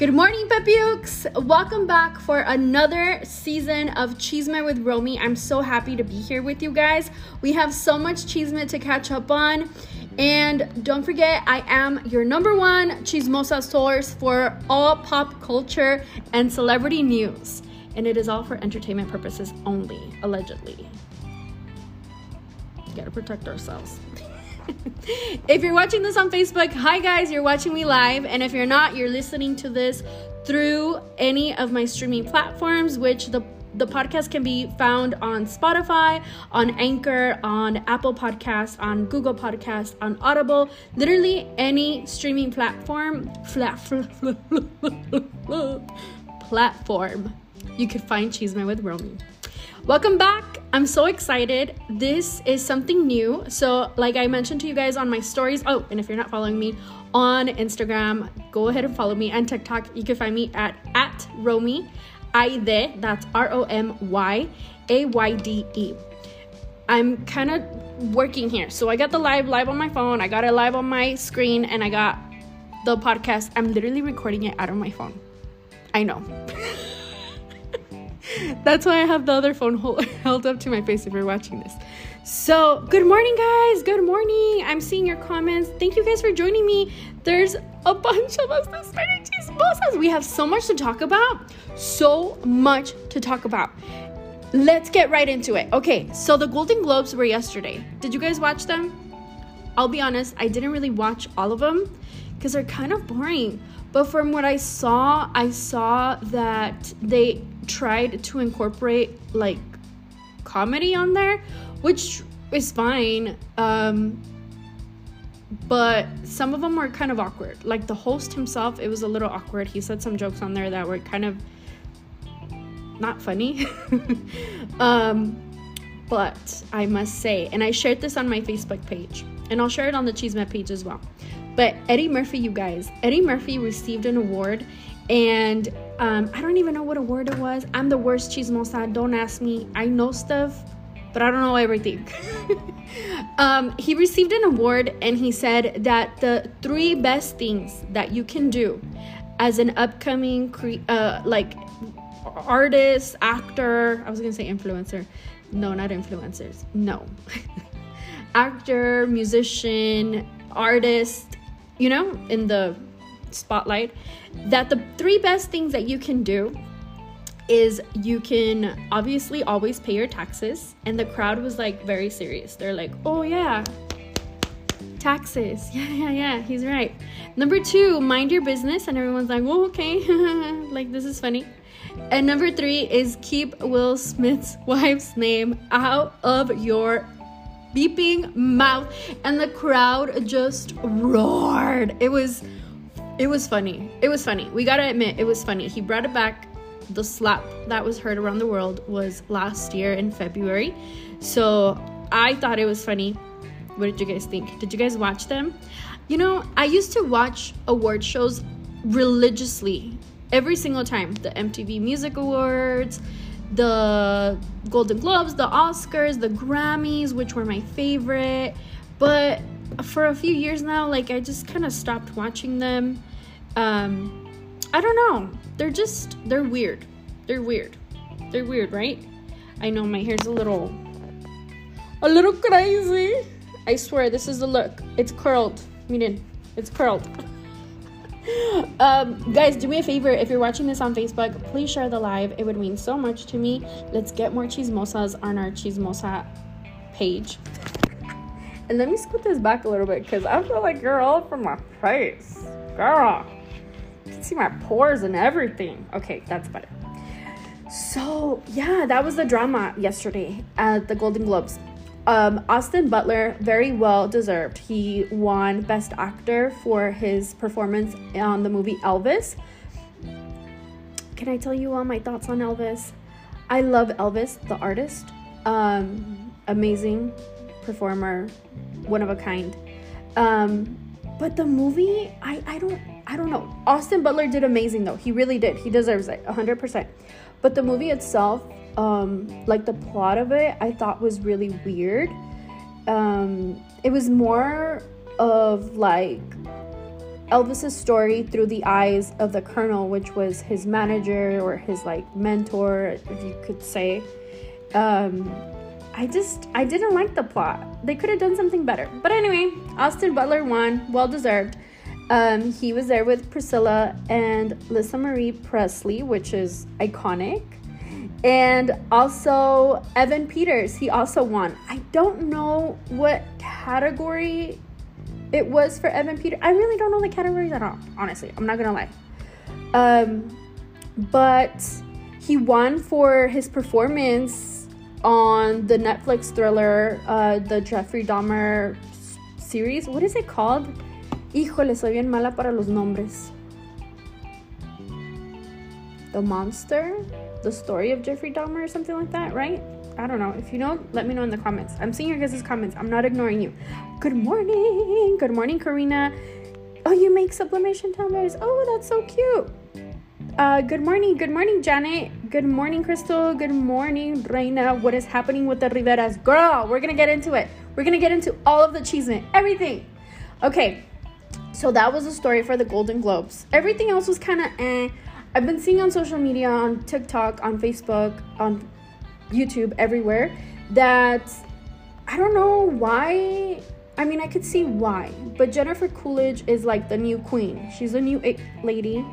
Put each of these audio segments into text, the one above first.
Good morning, Pepiux! Welcome back for another season of Chisme with Romy. I'm so happy to be here with you guys. We have so much chisme to catch up on. And don't forget, I am your number one Chismosa source for all pop culture and celebrity news. And it is all for entertainment purposes only, allegedly. Gotta protect ourselves. if you're watching this on Facebook, hi guys, you're watching me live. And if you're not, you're listening to this through any of my streaming platforms, which the the podcast can be found on Spotify, on Anchor, on Apple Podcast, on Google Podcast, on Audible, literally any streaming platform, platform. You could find Chisme with Romy. Welcome back. I'm so excited. This is something new. So, like I mentioned to you guys on my stories. Oh, and if you're not following me on Instagram, go ahead and follow me. And TikTok, you can find me at at Romy Ayde. That's R O M Y A Y D E. I'm kind of working here. So I got the live live on my phone. I got it live on my screen, and I got the podcast. I'm literally recording it out of my phone. I know. That's why I have the other phone hold, held up to my face if you're watching this. So, good morning, guys. Good morning. I'm seeing your comments. Thank you guys for joining me. There's a bunch of us. We have so much to talk about. So much to talk about. Let's get right into it. Okay, so the Golden Globes were yesterday. Did you guys watch them? I'll be honest, I didn't really watch all of them because they're kind of boring. But from what I saw, I saw that they tried to incorporate like comedy on there, which is fine. Um, but some of them were kind of awkward. Like the host himself, it was a little awkward. He said some jokes on there that were kind of not funny. um, but I must say, and I shared this on my Facebook page, and I'll share it on the Chisme page as well. But Eddie Murphy, you guys, Eddie Murphy received an award and um, I don't even know what award it was. I'm the worst chismosa. Don't ask me. I know stuff, but I don't know everything. um, he received an award, and he said that the three best things that you can do as an upcoming cre- uh, like artist, actor. I was gonna say influencer. No, not influencers. No. actor, musician, artist. You know, in the spotlight that the three best things that you can do is you can obviously always pay your taxes. And the crowd was like very serious. They're like oh yeah. Taxes. Yeah yeah yeah. He's right. Number two mind your business. And everyone's like oh okay. Like this is funny. And number three is keep will smith's wife's name out of your beeping mouth. And the crowd just roared. It was it was funny. It was funny. We gotta admit, it was funny. He brought it back. The slap that was heard around the world was last year in February. So I thought it was funny. What did you guys think? Did you guys watch them? You know, I used to watch award shows religiously every single time the MTV Music Awards, the Golden Globes, the Oscars, the Grammys, which were my favorite. But for a few years now, like I just kind of stopped watching them um i don't know. They're just they're weird. They're weird. They're weird right? I know my hair's a little a little crazy. I swear this is the look. It's curled. Miren it's curled. Um, guys do me a favor. If you're watching this on facebook please share the live. It would mean so much to me. Let's get more chismosas on our chismosa page. And let me scoot this back a little bit because i feel like you're all from my face. Girl can see my pores and everything. Okay, that's better. So, yeah, that was the drama yesterday at the Golden Globes. Um, Austin Butler, very well deserved. He won Best Actor for his performance on the movie Elvis. Can I tell you all my thoughts on Elvis? I love Elvis, the artist. Um, amazing performer, one of a kind. Um, but the movie, I, I don't I don't know. Austin Butler did amazing though. He really did. He deserves it 100%. But the movie itself, um, like the plot of it, I thought was really weird. Um, it was more of like Elvis's story through the eyes of the colonel, which was his manager or his like mentor, if you could say. Um, I just I didn't like the plot. They could have done something better. But anyway, Austin Butler won, well deserved. Um, he was there with Priscilla and Lisa Marie Presley, which is iconic. And also Evan Peters, he also won. I don't know what category it was for Evan Peters. I really don't know the categories at all, honestly. I'm not gonna lie. Um, but he won for his performance on the Netflix thriller, uh, the Jeffrey Dahmer series. What is it called? Híjole, soy bien mala para los nombres. The Monster? The Story of Jeffrey Dahmer or something like that, right? I don't know. If you know, let me know in the comments. I'm seeing your guys' comments. I'm not ignoring you. Good morning. Good morning, Karina. Oh, you make sublimation tumblers. Oh, that's so cute. Uh, good morning. Good morning, Janet. Good morning, Crystal. Good morning, Reina. What is happening with the Riveras? Girl, we're going to get into it. We're going to get into all of the cheese everything. Okay, so that was the story for the Golden Globes. Everything else was kind of eh. I've been seeing on social media, on TikTok, on Facebook, on YouTube, everywhere, that I don't know why. I mean, I could see why, but Jennifer Coolidge is like the new queen. She's a new lady.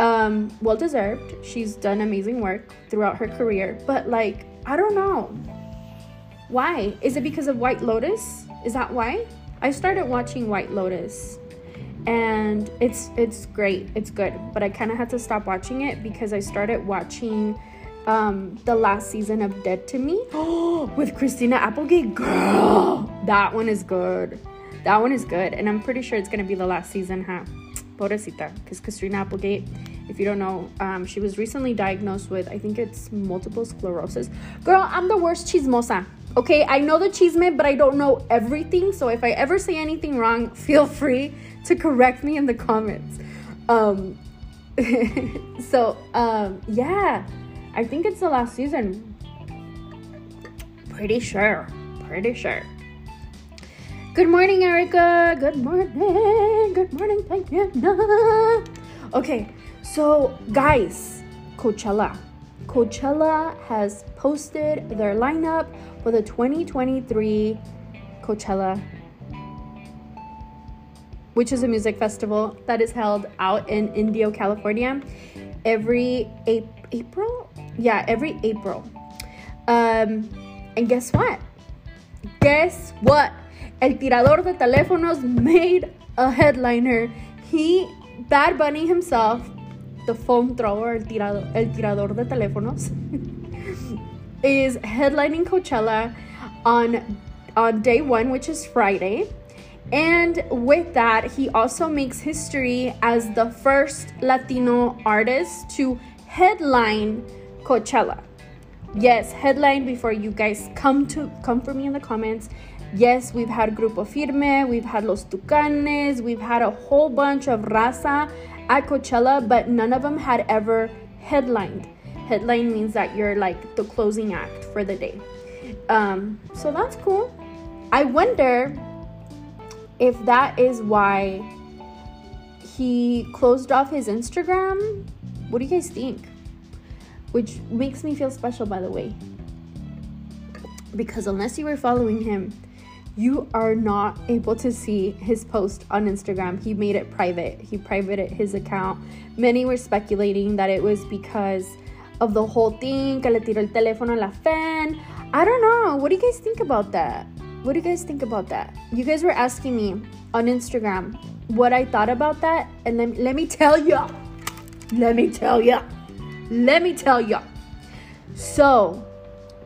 Um, well deserved. She's done amazing work throughout her career, but like, I don't know. Why? Is it because of White Lotus? Is that why? I started watching White Lotus and it's it's great. It's good, but I kind of had to stop watching it because I started watching um the last season of Dead to Me with Christina Applegate. Girl, that one is good. That one is good, and I'm pretty sure it's gonna be the last season, huh? Pobrecita, because Christina Applegate, if you don't know, um, she was recently diagnosed with I think it's multiple sclerosis. Girl, I'm the worst chismosa. Okay, I know the chisme, but I don't know everything. So if I ever say anything wrong, feel free to correct me in the comments. Um, so um, yeah I think it's the last season. Pretty sure. Pretty sure. Good morning, Erica. Good morning. Good morning, Tatiana. Okay, so guys, Coachella. Coachella has posted their lineup for the 2023 Coachella, which is a music festival that is held out in Indio, California every April yeah, every April. Um, and guess what? Guess what? El tirador de teléfonos made a headliner. He, Bad Bunny himself, the phone thrower, el tirador, el tirador de teléfonos, is headlining Coachella on on day one, which is Friday. And with that, he also makes history as the first Latino artist to headline Coachella. Yes, headline before you guys come to come for me in the comments. Yes, we've had Grupo Firme, we've had Los Tucanes, we've had a whole bunch of raza at Coachella, but none of them had ever headlined. Headline means that you're like the closing act for the day. Um, so that's cool. I wonder if that is why he closed off his Instagram. What do you guys think? which makes me feel special, by the way. Because unless you were following him, you are not able to see his post on Instagram. He made it private. He privated his account. Many were speculating that it was because of the whole thing, que le tiró el teléfono a la fan. I don't know. What do you guys think about that? What do you guys think about that? You guys were asking me on Instagram what I thought about that, and let, let me tell ya. Let me tell ya. Let me tell y'all. So,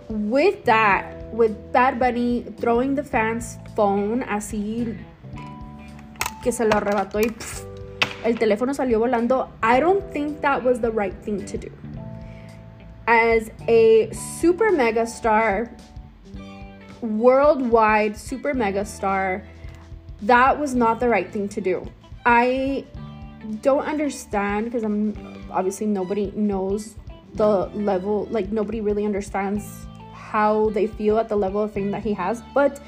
with that, with Bad Bunny throwing the fans phone así que se lo arrebató y pff, el teléfono salió volando, I don't think that was the right thing to do. As a super mega star, worldwide super mega star, that was not the right thing to do. I don't understand because I'm obviously nobody knows the level like nobody really understands how they feel at the level of fame that he has but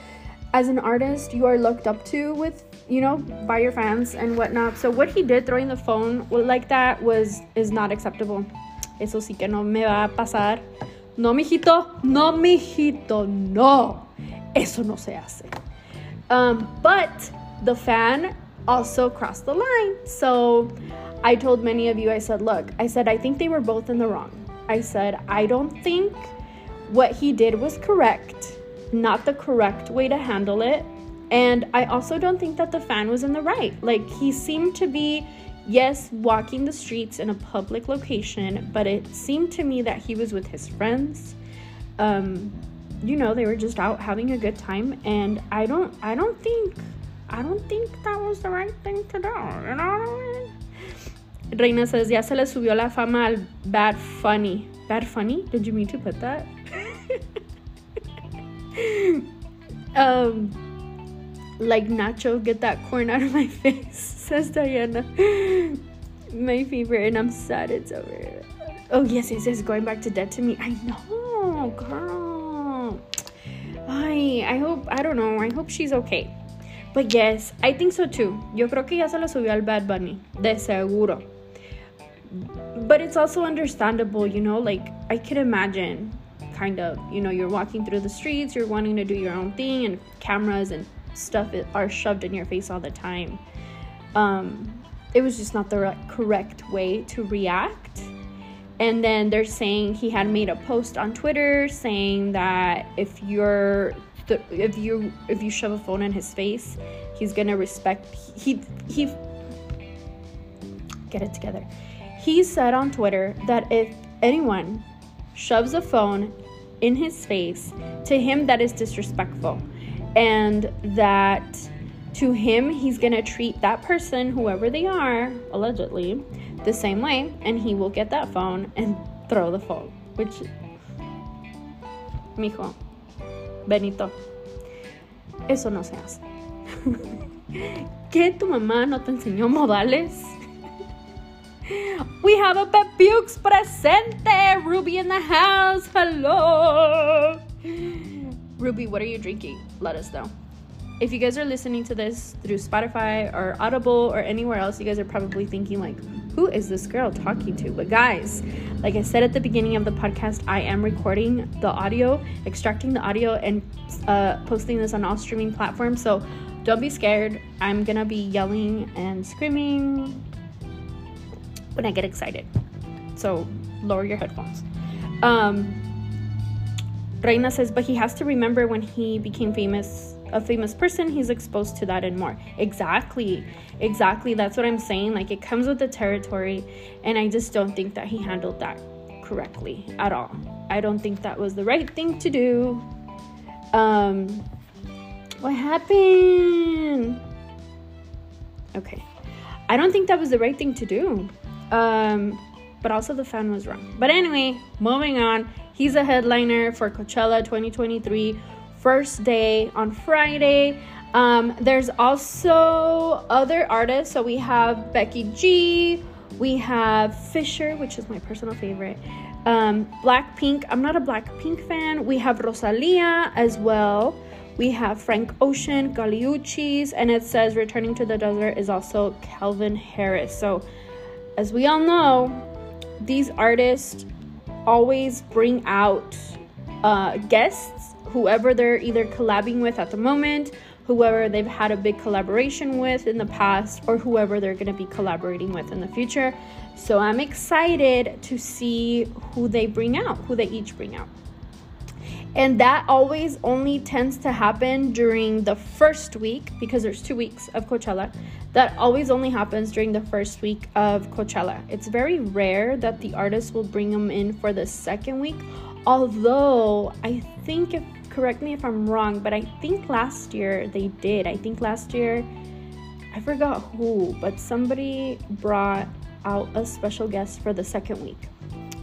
as an artist you are looked up to with you know, by your fans and whatnot. So what he did throwing the phone like that was is not acceptable. Eso sí que no me va a pasar. No, mijito, no, mijito, no. Eso no se hace. Um, but the fan also crossed the line. So I told many of you, I said, look, I said, I think they were both in the wrong. I said, I don't think what he did was correct, not the correct way to handle it. And I also don't think that the fan was in the right. Like, he seemed to be, yes, walking the streets in a public location, but it seemed to me that he was with his friends. Um, you know, they were just out having a good time. And I don't, I don't think, I don't think that was the right thing to do. You know what I mean? Reina says, ya se le subió la fama al bad funny. Bad funny? Did you mean to put that? um, like Nacho, get that corn out of my face, says Diana. my favorite, and I'm sad it's over. Oh, yes, yes, yes, going back to Dead to Me. I know, girl. I, I hope, I don't know, I hope she's okay. But yes, I think so too. Yo creo que ya se lo subió al Bad Bunny, de seguro. But it's also understandable, you know, like I can imagine kind of, you know, you're walking through the streets, you're wanting to do your own thing, and cameras and stuff are shoved in your face all the time. Um, it was just not the correct way to react. And then they're saying he had made a post on Twitter saying that if you're th- if you if you shove a phone in his face, he's gonna respect he he get it together. He said on Twitter that if anyone shoves a phone in his face, to him that is disrespectful. And that to him, he's gonna treat that person, whoever they are, allegedly, the same way, and he will get that phone and throw the phone. Which, mijo, Benito, eso no se hace. ¿Qué tu mamá no te enseñó modales? We have a Pepiux presente. Ruby in the house. Hello. Ruby, what are you drinking? Let us know. If you guys are listening to this through Spotify or Audible or anywhere else, you guys are probably thinking like, who is this girl talking to? But guys, like I said at the beginning of the podcast, I am recording the audio, extracting the audio, and uh, posting this on all streaming platforms. So don't be scared. I'm gonna be yelling and screaming, when I get excited. So lower your headphones. Um, Reina says, but he has to remember when he became famous, a famous person, he's exposed to that and more. Exactly. Exactly. That's what I'm saying. Like it comes with the territory. And I just don't think that he handled that correctly at all. I don't think that was the right thing to do. Um, what happened? Okay. I don't think that was the right thing to do. Um, but also the fan was wrong. But anyway, moving on. He's a headliner for Coachella 2023, first day on Friday. Um, there's also other artists. So we have Becky G, we have Fisher, which is my personal favorite. Um, Blackpink. I'm not a Blackpink fan. We have Rosalia as well. We have Frank Ocean, Kali Uchis, and it says returning to the desert is also Calvin Harris. So as we all know, these artists always bring out uh, guests, whoever they're either collabing with at the moment, whoever they've had a big collaboration with in the past, or whoever they're going to be collaborating with in the future. So I'm excited to see who they bring out, who they each bring out. And that always only tends to happen during the first week because there's two weeks of Coachella. That always only happens during the first week of Coachella. It's very rare that the artist will bring them in for the second week. Although I think, if, correct me if I'm wrong, but I think last year they did. I think last year, I forgot who, but somebody brought out a special guest for the second week.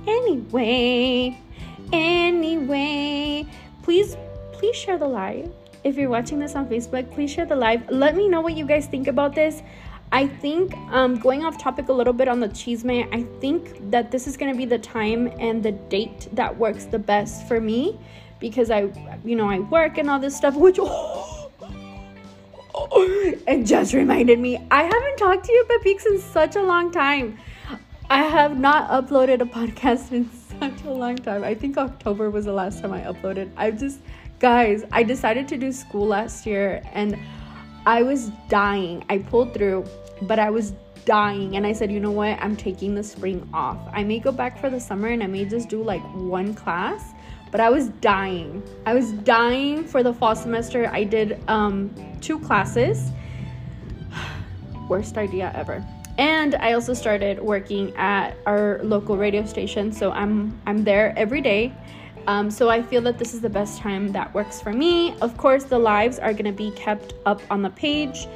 Anyway, anyway, please, please share the live if you're watching this on Facebook, please share the live. Let me know what you guys think about this. I think um, going off topic a little bit on the chisme, I think that this is going to be the time and the date that works the best for me because I, you know, I work and all this stuff, which, oh, it just reminded me. I haven't talked to you, Pepiux, in such a long time. I have not uploaded a podcast in such a long time. I think October was the last time I uploaded. I just, guys, I decided to do school last year and I was dying. I pulled through, but I was dying. And I said, you know what? I'm taking the spring off. I may go back for the summer and I may just do like one class but I was dying. I was dying for the fall semester. I did um, two classes. Worst idea ever. And I also started working at our local radio station, so I'm I'm there every day. Um, so I feel that this is the best time that works for me. Of course, the lives are to be kept up on the page,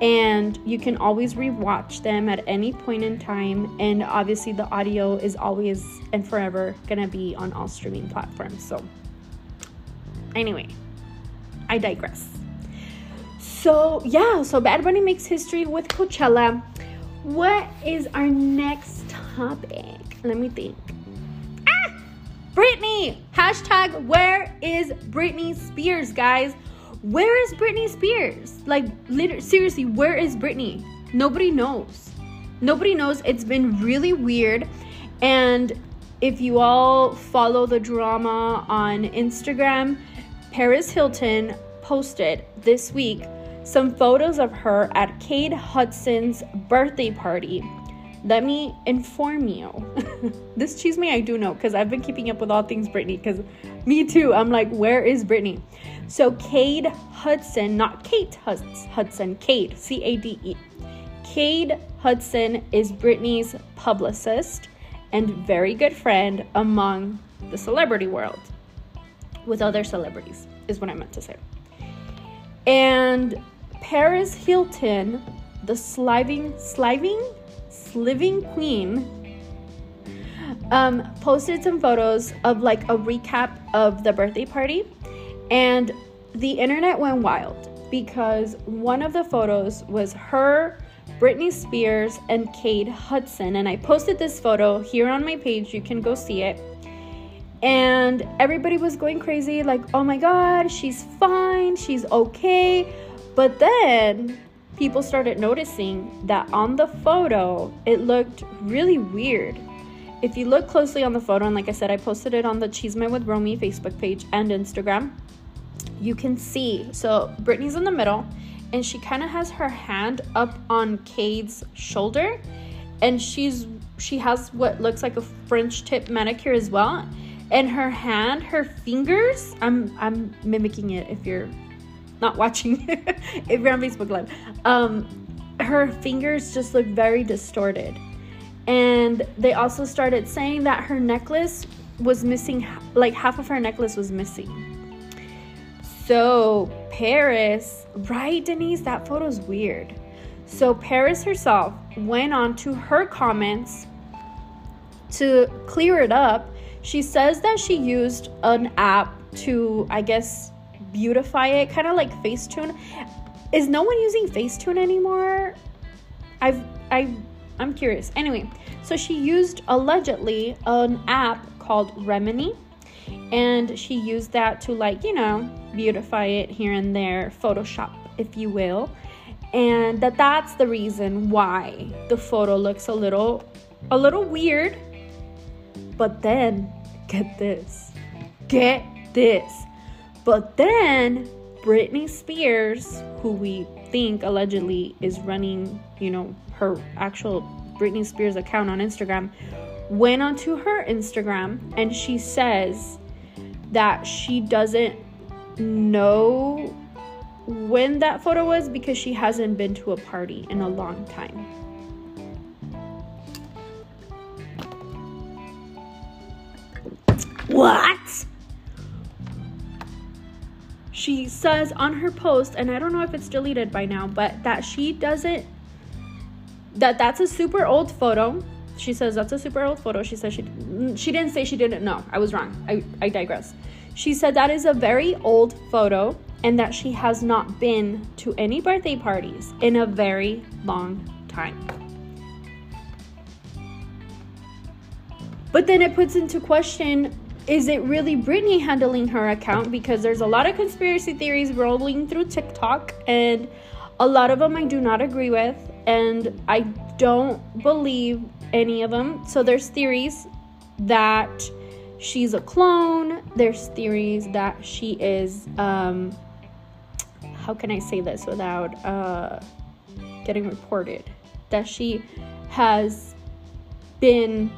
and you can always rewatch them at any point in time. And obviously, the audio is always and forever to be on all streaming platforms. So, anyway, I digress. So, yeah, so Bad Bunny makes history with Coachella. What is our next topic? Let me think. Ah! Britney! Hashtag where is Britney Spears, guys? Where is Britney Spears? Like, literally, seriously, where is Britney? Nobody knows. Nobody knows. It's been really weird. And if you all follow the drama on Instagram, Paris Hilton posted this week some photos of her at Kate Hudson's birthday party let me inform you. this chisme I do know because I've been keeping up with all things Britney because me too. I'm like, where is Britney? So Cade Hudson, not Kate Hudson, Cade, C A D E. Cade Hudson is Britney's publicist and very good friend among the celebrity world with other celebrities, is what I meant to say. And Paris Hilton, the sliving, sliving, sliving queen um, posted some photos of like a recap of the birthday party. And the internet went wild because one of the photos was her Britney Spears and Cade Hudson. And I posted this photo here on my page. You can go see it. And everybody was going crazy like oh my god she's fine. She's okay but then people started noticing that on the photo, it looked really weird. If you look closely on the photo, and like I said, I posted it on the Chisme with Romy Facebook page and Instagram, you can see. So Britney's in the middle, and she kind of has her hand up on Cade's shoulder, and she's she has what looks like a French tip manicure as well. And her hand, her fingers, I'm I'm mimicking it if you're not watching if you're on Facebook Live. Um, her fingers just look very distorted. And they also started saying that her necklace was missing, like half of her necklace was missing. So, Paris, right, Denise? That photo's weird. So, Paris herself went on to her comments to clear it up. She says that she used an app to, I guess, beautify it, kind of like Facetune. Is no one using Facetune anymore? I've I I'm curious. Anyway, so she used allegedly an app called Remini and she used that to like, you know, beautify it here and there, Photoshop, if you will. And that that's the reason why the photo looks a little a little weird. But then get this. Get this. But then Britney Spears, who we think allegedly is running, you know, her actual Britney Spears account on Instagram, went onto her Instagram and she says that she doesn't know when that photo was because she hasn't been to a party in a long time. What? She says on her post and i don't know if it's deleted by now but that she doesn't that that's a super old photo. She says that's a super old photo. She says she she didn't say she didn't know. I was wrong. I i digress. She said that is a very old photo and that she has not been to any birthday parties in a very long time. But then it puts into question is it really Britney handling her account? Because there's a lot of conspiracy theories rolling through TikTok, and A lot of them I do not agree with, and I don't believe any of them. So there's theories that she's a clone. There's theories that she is um how can I say this without uh getting reported? That she has been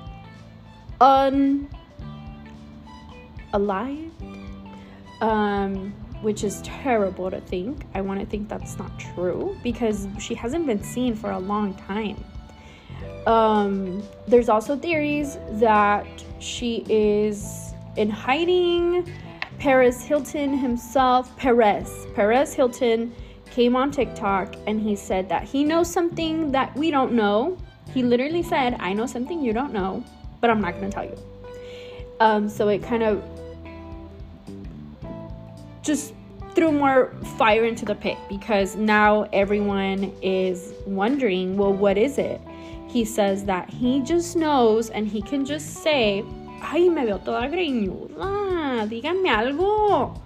un alive um which is terrible to think. I want to think that's not true because she hasn't been seen for a long time. Um, there's also theories that she is in hiding. Paris Hilton himself, Perez, Perez Hilton came on TikTok and he said that he knows something that we don't know. He literally said, I know something you don't know, but I'm not going to tell you. Um, so it kind of just threw more fire into the pit because now everyone is wondering, well, what is it? He says that he just knows and he can just say, ay, me veo toda greñuda, díganme algo.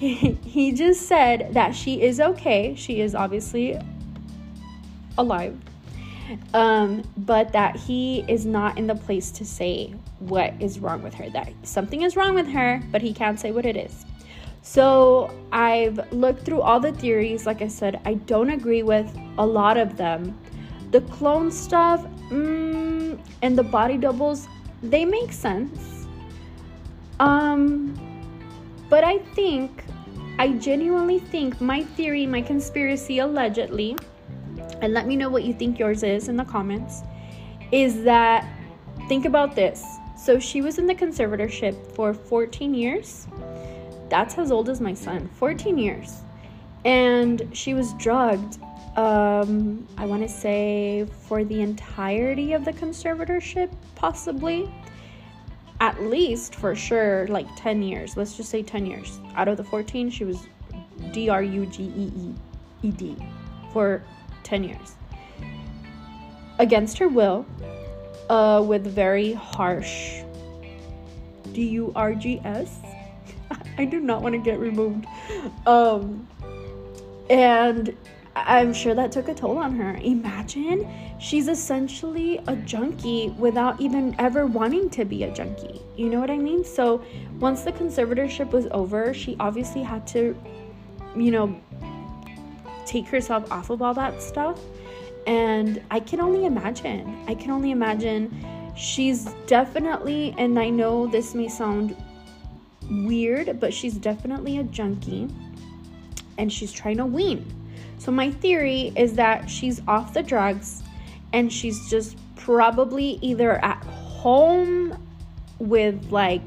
He just said that she is okay. She is obviously alive. Um, but that he is not in the place to say what is wrong with her. That something is wrong with her, but he can't say what it is. So I've looked through all the theories. Like I said, I don't agree with a lot of them. The clone stuff mm, and the body doubles, they make sense. Um, but I think, I genuinely think my theory, my conspiracy allegedly, and let me know what you think yours is in the comments, is that think about this. So she was in the conservatorship for 14 years. That's as old as my son, 14 years. And she was drugged um, I want to say for the entirety of the conservatorship, possibly. At least for sure, like 10 years. Let's just say 10 years. Out of the 14, she was D R U G E E E D for 10 years. Against her will, uh, with very harsh D U R G S. I do not want to get removed. Um, and I'm sure that took a toll on her. Imagine she's essentially a junkie without even ever wanting to be a junkie. You know what I mean? So once the conservatorship was over, she obviously had to, you know, take herself off of all that stuff. And I can only imagine. I can only imagine she's definitely, and I know this may sound weird, but she's definitely a junkie and she's trying to wean so, my theory is that she's off the drugs and she's just probably either at home with like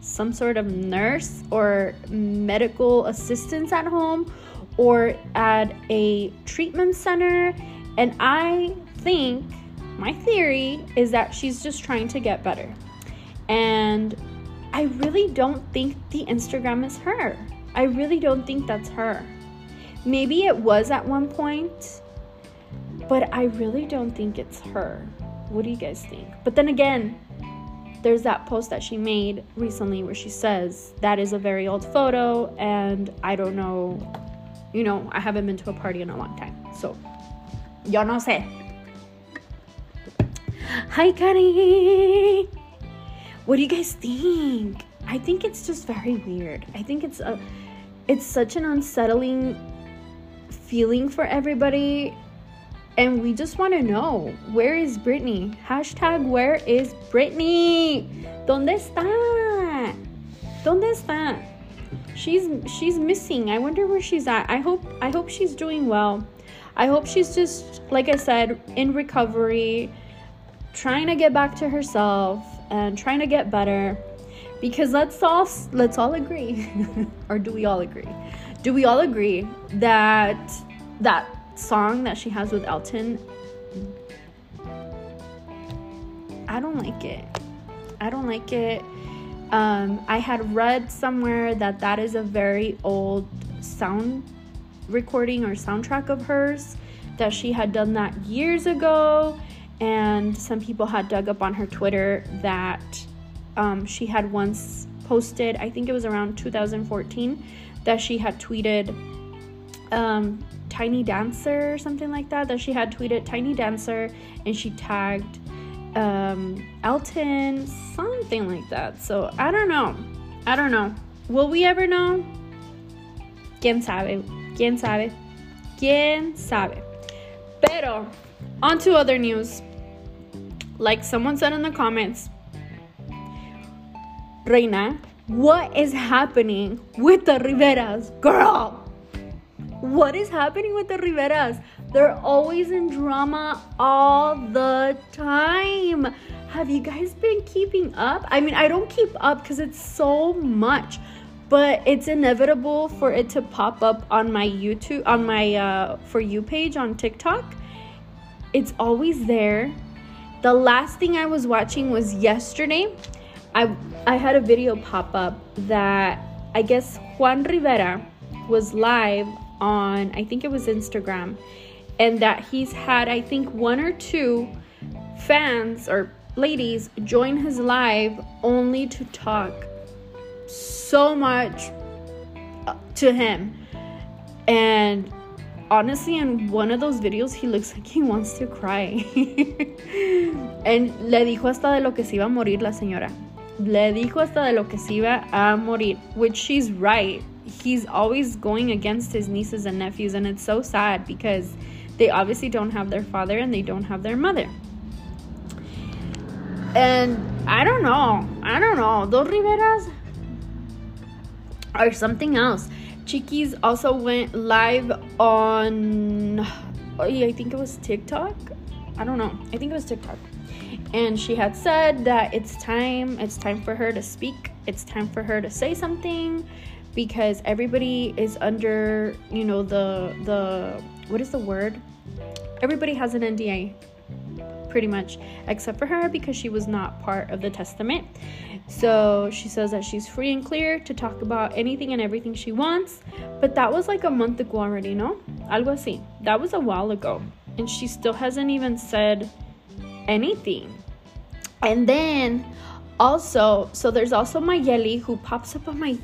some sort of nurse or medical assistance at home or at a treatment center. And I think my theory is that she's just trying to get better. And I really don't think the Instagram is her. I really don't think that's her. Maybe it was at one point, but I really don't think it's her. What do you guys think? But then again, there's that post that she made recently where she says that is a very old photo and I don't know, you know, I haven't been to a party in a long time. So, yo no sé. Hi, Kari. What do you guys think? I think it's just very weird. I think it's a it's such an unsettling feeling for everybody and we just want to know where is Britney? Hashtag where is Britney? ¿Dónde está? ¿Dónde está? She's she's missing. I wonder where she's at. I hope I hope she's doing well. I hope she's just like I said in recovery, trying to get back to herself and trying to get better. Because let's all let's all agree, or do we all agree? do we all agree that that song that she has with Elton I don't like it. I don't like it. Um, I had read somewhere that that is a very old sound recording or soundtrack of hers, that she had done that years ago. And some people had dug up on her Twitter that um, she had once posted, I think it was around 2014, that she had tweeted um, Tiny Dancer or something like that that she had tweeted Tiny Dancer and she tagged um, Elton, something like that. So I don't know. I don't know. Will we ever know? ¿Quién sabe? ¿Quién sabe? ¿Quién sabe? Pero, on to other news. Like someone said in the comments, Reina, what is happening with the Riveras? Girl! What is happening with the Riveras? They're always in drama all the time. Have you guys been keeping up? I mean, I don't keep up because it's so much, but it's inevitable for it to pop up on my YouTube, on my uh, For You page on TikTok. It's always there. The last thing I was watching was yesterday. I I had a video pop up that I guess Juan Rivera was live on I think it was Instagram and that he's had, I think, one or two fans or ladies join his live only to talk so much uh, to him. And honestly, in one of those videos, he looks like he wants to cry. and le dijo hasta de lo que se iba a morir la señora. Le dijo hasta de lo que se iba a morir, which she's right. He's always going against his nieces and nephews, and it's so sad because they obviously don't have their father and they don't have their mother. And I don't know. I don't know. Those Riveras are something else. Chiquis also went live on, oh I think it was TikTok. I don't know. I think it was TikTok. And she had said that it's time, it's time for her to speak. It's time for her to say something because everybody is under, you know, the the what is the word? Everybody has an NDA, pretty much, except for her because she was not part of the testament. So she says that she's free and clear to talk about anything and everything she wants. But that was like a month ago already, no? Algo así. That was a while ago. And she still hasn't even said anything. And then also, so there's also Mayeli who pops up on my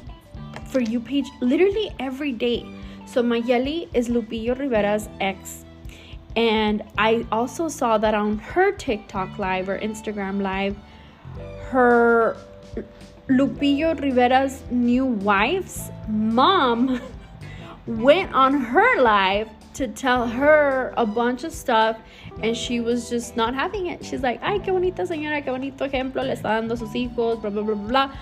For You page literally every day. So Mayeli is Lupillo Rivera's ex. And I also saw that on her TikTok live or Instagram live, her Lupillo Rivera's new wife's mom went on her live to tell her a bunch of stuff and she was just not having it. She's like, ay, qué bonita señora, qué bonito ejemplo le está dando a sus hijos, blah blah blah blah.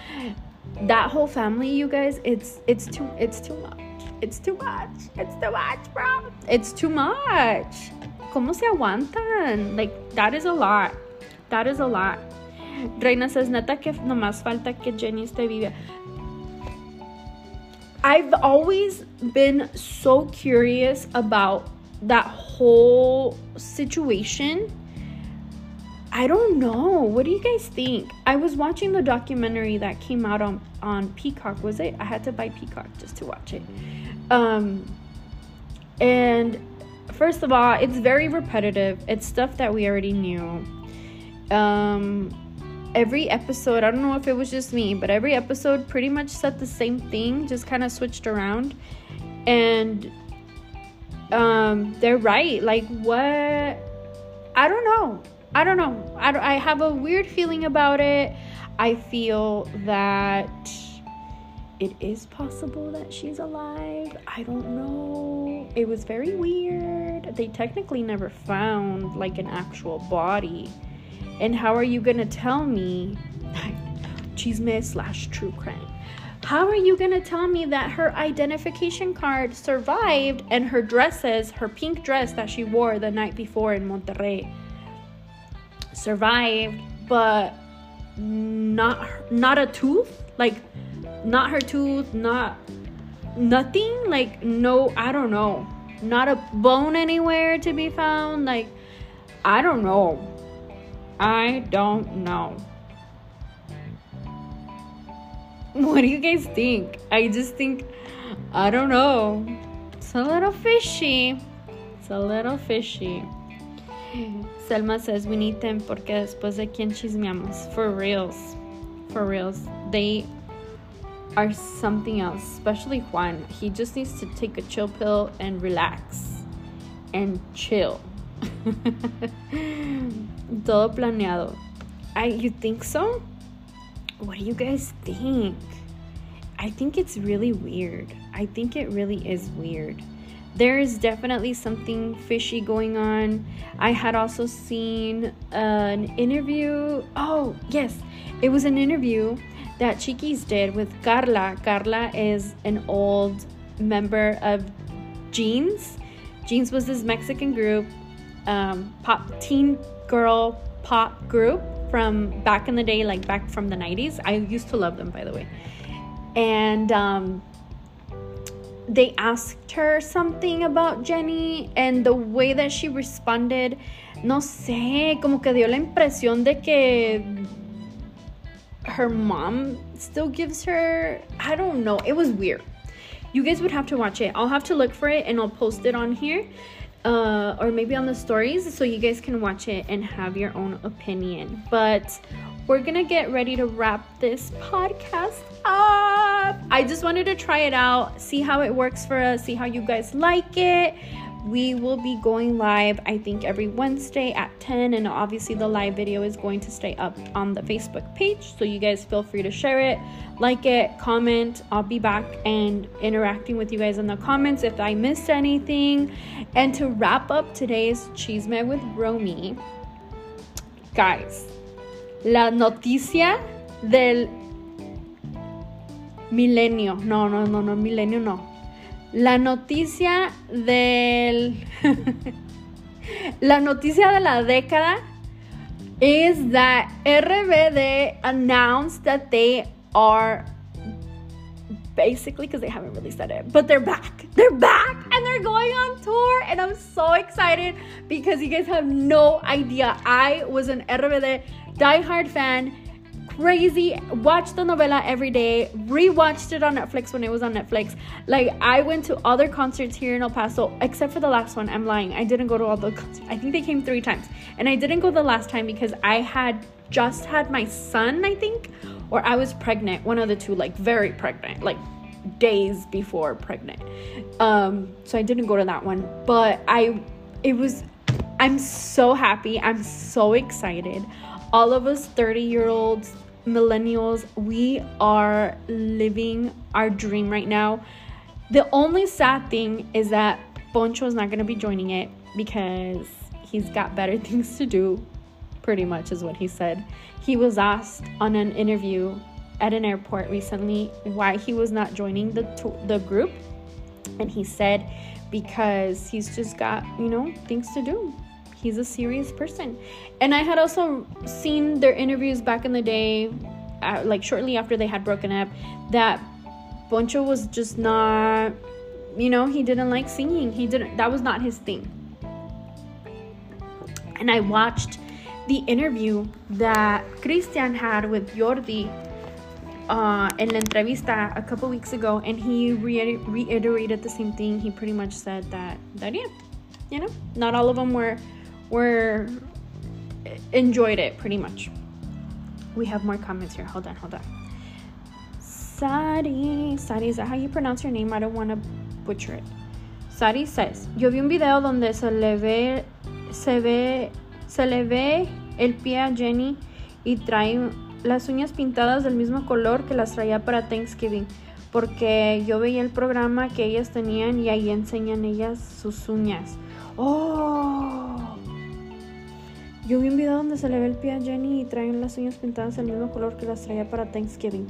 That whole family, you guys, it's it's too it's too much. It's too much. It's too much, bro. It's too much. ¿Cómo se aguantan? Like, that is a lot. That is a lot. Reina says, neta que nomás falta que Jenni esté viva. I've always been so curious about that whole situation. I don't know. What do you guys think? I was watching the documentary that came out on on Peacock. Was it? I had to buy Peacock just to watch it. Um, and first of all, it's very repetitive. It's stuff that we already knew. Um, every episode, I don't know if it was just me, but every episode pretty much said the same thing, just kind of switched around. And um, they're right. Like, what? I don't know. I don't know. I, I have a weird feeling about it. I feel that it is possible that she's alive. I don't know. It was very weird. They technically never found like an actual body. And how are you gonna tell me chisme slash true crime? How are you gonna tell me that her identification card survived and her dresses, her pink dress that she wore the night before in Monterrey, survived, but not not a tooth? Like not her tooth, not nothing, like no, I don't know. Not a bone anywhere to be found. Like I don't know. I don't know. What do you guys think? I just think I don't know. It's a little fishy. It's a little fishy. Selma says we need them porque después de quien chismeamos. For reals. For reals. They are something else, especially Juan. He just needs to take a chill pill and relax. and chill. Todo planeado. I you think so? What do you guys think? I think it's really weird. I think it really is weird. There is definitely something fishy going on. I had also seen an interview. Oh, yes. It was an interview that Chiquis did with Carla. Carla is an old member of Jeans. Jeans was this Mexican group, um, pop teen girl pop group from back in the day, like back from the 90s. I used to love them, by the way. And um, they asked her something about Jenni, and the way that she responded, no sé, como que dio la impresión de que her mom still gives her, I don't know, it was weird. You guys would have to watch it. I'll have to look for it and I'll post it on here uh, or maybe on the stories so you guys can watch it and have your own opinion. But we're gonna get ready to wrap this podcast up. I just wanted to try it out, see how it works for us, see how you guys like it. We will be going live, I think, every Wednesday at 10, and obviously, the live video is going to stay up on the Facebook page. So, you guys feel free to share it, like it, comment. I'll be back and interacting with you guys in the comments if I missed anything. And to wrap up today's Chisme with Romy, guys, la noticia del milenio. No, no, no, no, milenio no. La noticia del. la noticia de la década is that RBD announced that they are basically because they haven't really said it, but they're back. They're back and they're going on tour, and I'm so excited because you guys have no idea. I was an RBD diehard fan crazy. Watched the novela every day. Rewatched it on Netflix when it was on Netflix. Like I went to other concerts here in El Paso, except for the last one. I'm lying. I didn't go to all the concerts. I think they came three times, and I didn't go the last time because I had just had my son. I think, or I was pregnant. One of the two. Like very pregnant. Like days before pregnant. Um, so I didn't go to that one. But I, it was. I'm so happy. I'm so excited all of us 30 year olds millennials, we are living our dream right now. The only sad thing is that Poncho is not going to be joining it because he's got better things to do, pretty much, is what he said. He was asked on an interview at an airport recently why he was not joining the, the group. And he said, because he's just got, you know, things to do he's a serious person. And I had also seen their interviews back in the day, uh, like shortly after they had broken up, that Poncho was just not, you know, he didn't like singing. He didn't, that was not his thing. And I watched the interview that Christian had with Jordi uh, in la entrevista a couple weeks ago, and he re- reiterated the same thing. He pretty much said that, that yeah, you know, not all of them were were enjoyed it pretty much. We have more comments here. Hold on, hold on. Sari, Sari, is that how you pronounce your name? I don't want to butcher it. Sari says, yo vi un video donde se le ve, se ve, se le ve el pie a Jenny y trae las uñas pintadas del mismo color que las traía para Thanksgiving. Porque yo veía el programa que ellas tenían y ahí enseñan ellas sus uñas. Oh, yo vi un video donde se le ve el pie a Jenny y traen las uñas pintadas del mismo color que las traía para Thanksgiving.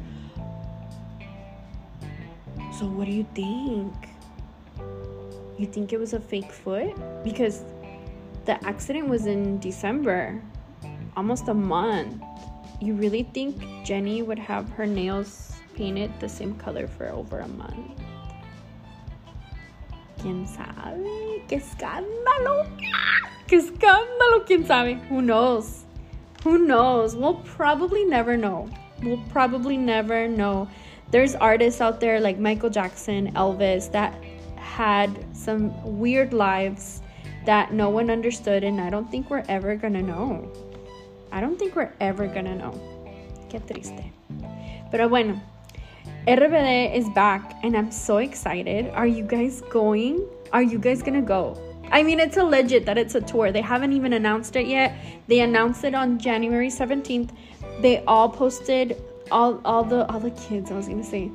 So what do you think? You think it was a fake foot? Because the accident was in December, almost a month. You really think Jenni would have her nails painted the same color for over a month? ¿Quién sabe? ¡Qué escándalo! ¡Qué escándalo! ¿Quién sabe? Who knows? Who knows? We'll probably never know. We'll probably never know. There's artists out there like Michael Jackson, Elvis, that had some weird lives that no one understood, and I don't think we're ever gonna know. I don't think we're ever gonna know. Qué triste. Pero bueno, RBD is back, and I'm so excited. Are you guys going? Are you guys gonna go? I mean, it's alleged that it's a tour. They haven't even announced it yet. They announced it on January 17th. They all posted all all the all the kids. I was gonna say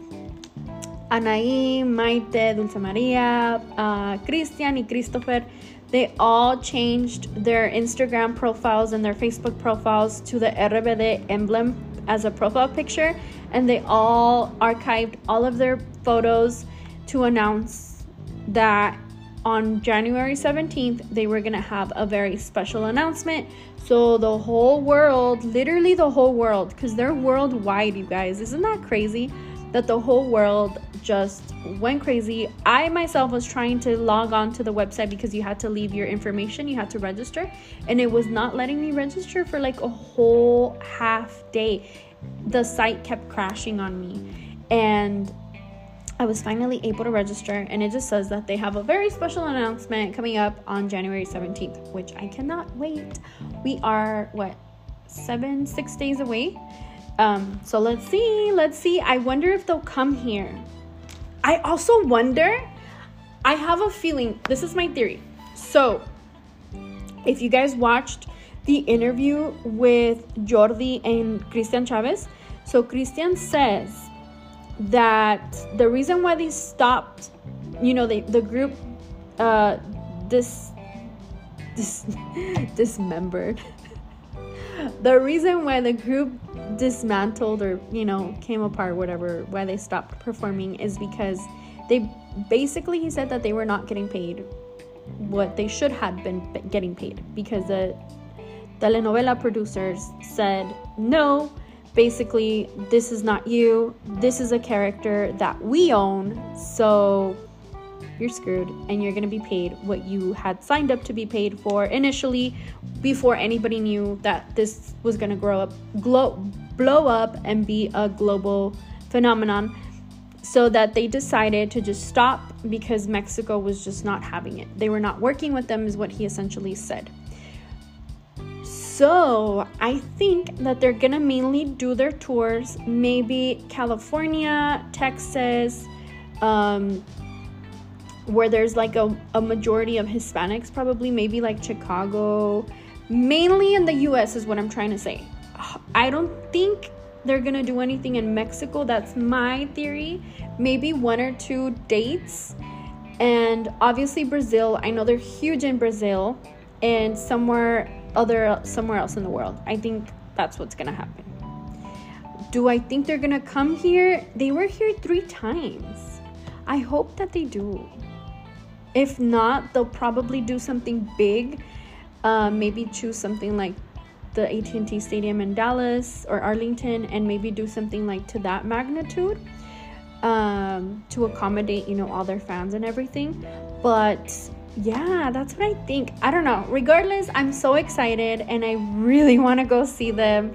Anaí, Maite, Dulce Maria, uh, Christian, y Christopher. They all changed their Instagram profiles and their Facebook profiles to the RBD emblem as a profile picture, and they all archived all of their photos to announce that on January 17th, they were going to have a very special announcement. So the whole world, literally the whole world, because they're worldwide, you guys. Isn't that crazy? That the whole world just went crazy. I myself was trying to log on to the website because you had to leave your information, you had to register, and it was not letting me register for like a whole half day. The site kept crashing on me. And I was finally able to register, and it just says that they have a very special announcement coming up on January 17th, which I cannot wait. We are, what, seven, six days away? Um, so let's see, let's see. I wonder if they'll come here. I also wonder, I have a feeling, this is my theory. So, if you guys watched the interview with Jordi and Christian Chavez, so Christian says that the reason why they stopped, you know, they, the group uh, dis, dis, dismembered. the reason why the group dismantled or, you know, came apart, whatever, why they stopped performing is because they basically, he said that they were not getting paid what they should have been getting paid because the telenovela producers said no basically this is not you. This is a character that we own so you're screwed and you're going to be paid what you had signed up to be paid for initially before anybody knew that this was going to grow up glow, blow up and be a global phenomenon so that they decided to just stop because Mexico was just not having it. They were not working with them is what he essentially said. So I think that they're gonna mainly do their tours, maybe California, Texas, um, where there's like a, a majority of Hispanics, probably, maybe like Chicago, mainly in the US, is what I'm trying to say. I don't think they're gonna do anything in Mexico. That's my theory. Maybe one or two dates. And obviously, Brazil, I know they're huge in Brazil and somewhere other somewhere else in the world. I think that's what's gonna happen. Do I think they're gonna come here? They were here three times. I hope that they do. If not, they'll probably do something big. Uh, maybe choose something like the AT&T Stadium in Dallas or Arlington, and maybe do something like to that magnitude um, to accommodate, you know, all their fans and everything. But yeah, that's what I think. I don't know. Regardless, I'm so excited and I really want to go see them.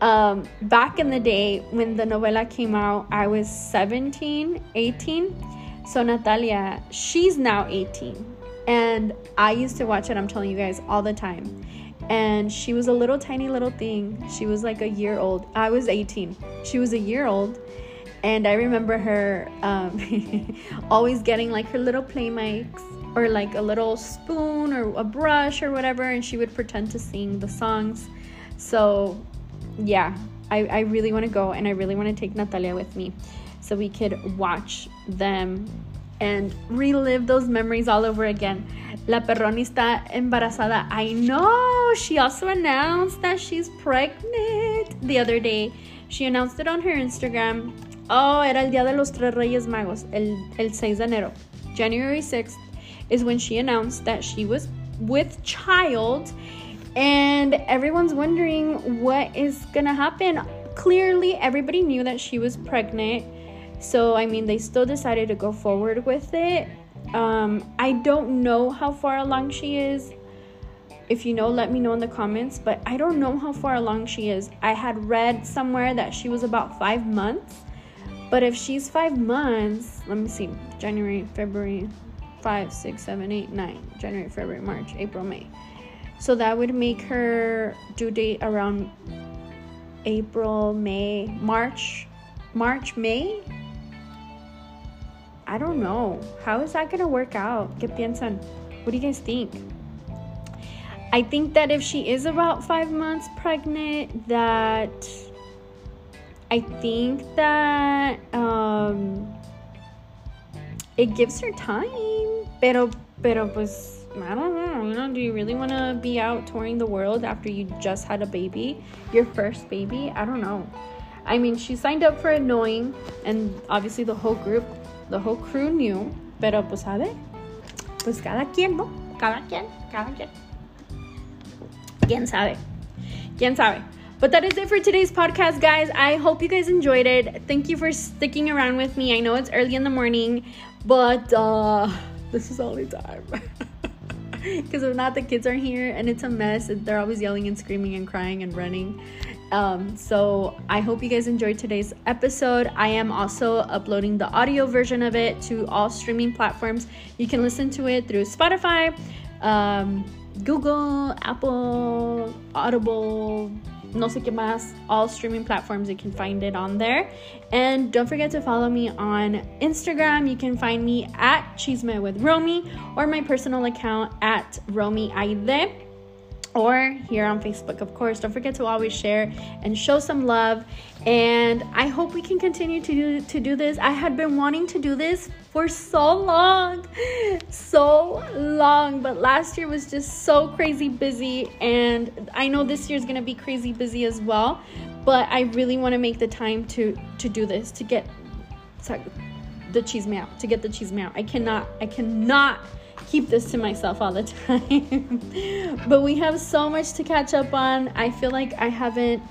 Um, back in the day when the novela came out, I was 17, 18. So Natalia, she's now 18. And I used to watch it, I'm telling you guys, all the time. And she was a little tiny little thing. She was like a year old. I was 18. She was a year old. And I remember her um, always getting like her little play mics or like a little spoon or a brush or whatever, and she would pretend to sing the songs. So, yeah, I, I really want to go and I really want to take Natalia with me so we could watch them and relive those memories all over again. La Perroni está embarazada. I know. She also announced that she's pregnant the other day. She announced it on her Instagram. Oh, era el día de los tres Reyes Magos, el, el 6 de enero. January 6th is when she announced that she was with child and everyone's wondering what is gonna happen. Clearly, everybody knew that she was pregnant, so I mean, they still decided to go forward with it. Um, I don't know how far along she is. If you know, let me know in the comments, but I don't know how far along she is. I had read somewhere that she was about five months, but if she's five months, let me see January, February, five, six, seven, eight, nine. January, February, March, April, May. So that would make her due date around April, May, March, March, May. I don't know. How is that gonna work out? ¿Qué piensan? What do you guys think? I think that if she is about five months pregnant, that I think that um, it gives her time. Pero, pero pues, I don't know. You know, do you really want to be out touring the world after you just had a baby, your first baby? I don't know. I mean, she signed up for Annoying, and obviously the whole group, the whole crew knew. Pero pues, ¿sabe? Pues cada quien, ¿no? Cada quien, cada quien. ¿Quién sabe? ¿Quién sabe? But that is it for today's podcast, guys. I hope you guys enjoyed it. Thank you for sticking around with me. I know it's early in the morning, but uh, this is the only time. Because if not, the kids are here and it's a mess. They're always yelling and screaming and crying and running. Um, so I hope you guys enjoyed today's episode. I am also uploading the audio version of it to all streaming platforms. You can listen to it through Spotify. Um, Google, Apple, Audible, no sé qué más, all streaming platforms. You can find it on there. And don't forget to follow me on Instagram. You can find me at Chisme with Romy or my personal account at Romy Aide or here on Facebook, of course. Don't forget to always share and show some love. And I hope we can continue to do, to do this. I had been wanting to do this for so long, so long. But last year was just so crazy busy. And I know this year is going to be crazy busy as well. But I really want to make the time to, to do this, to get sorry, the chisme out, to get the chisme out. I cannot, I cannot keep this to myself all the time. but we have so much to catch up on. I feel like I haven't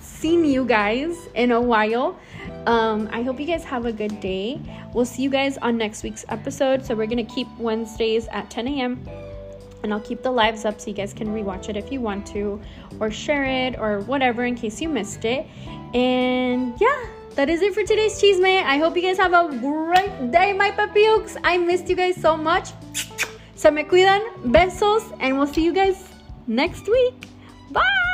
seen you guys in a while. Um, I hope you guys have a good day. We'll see you guys on next week's episode. So we're gonna keep Wednesdays at 10 a.m. And I'll keep the lives up so you guys can rewatch it if you want to, or share it, or whatever in case you missed it. And yeah, that is it for today's chisme. I hope you guys have a great day, my Pepiux. I missed you guys so much. Se me cuidan. Besos. And we'll see you guys next week. Bye.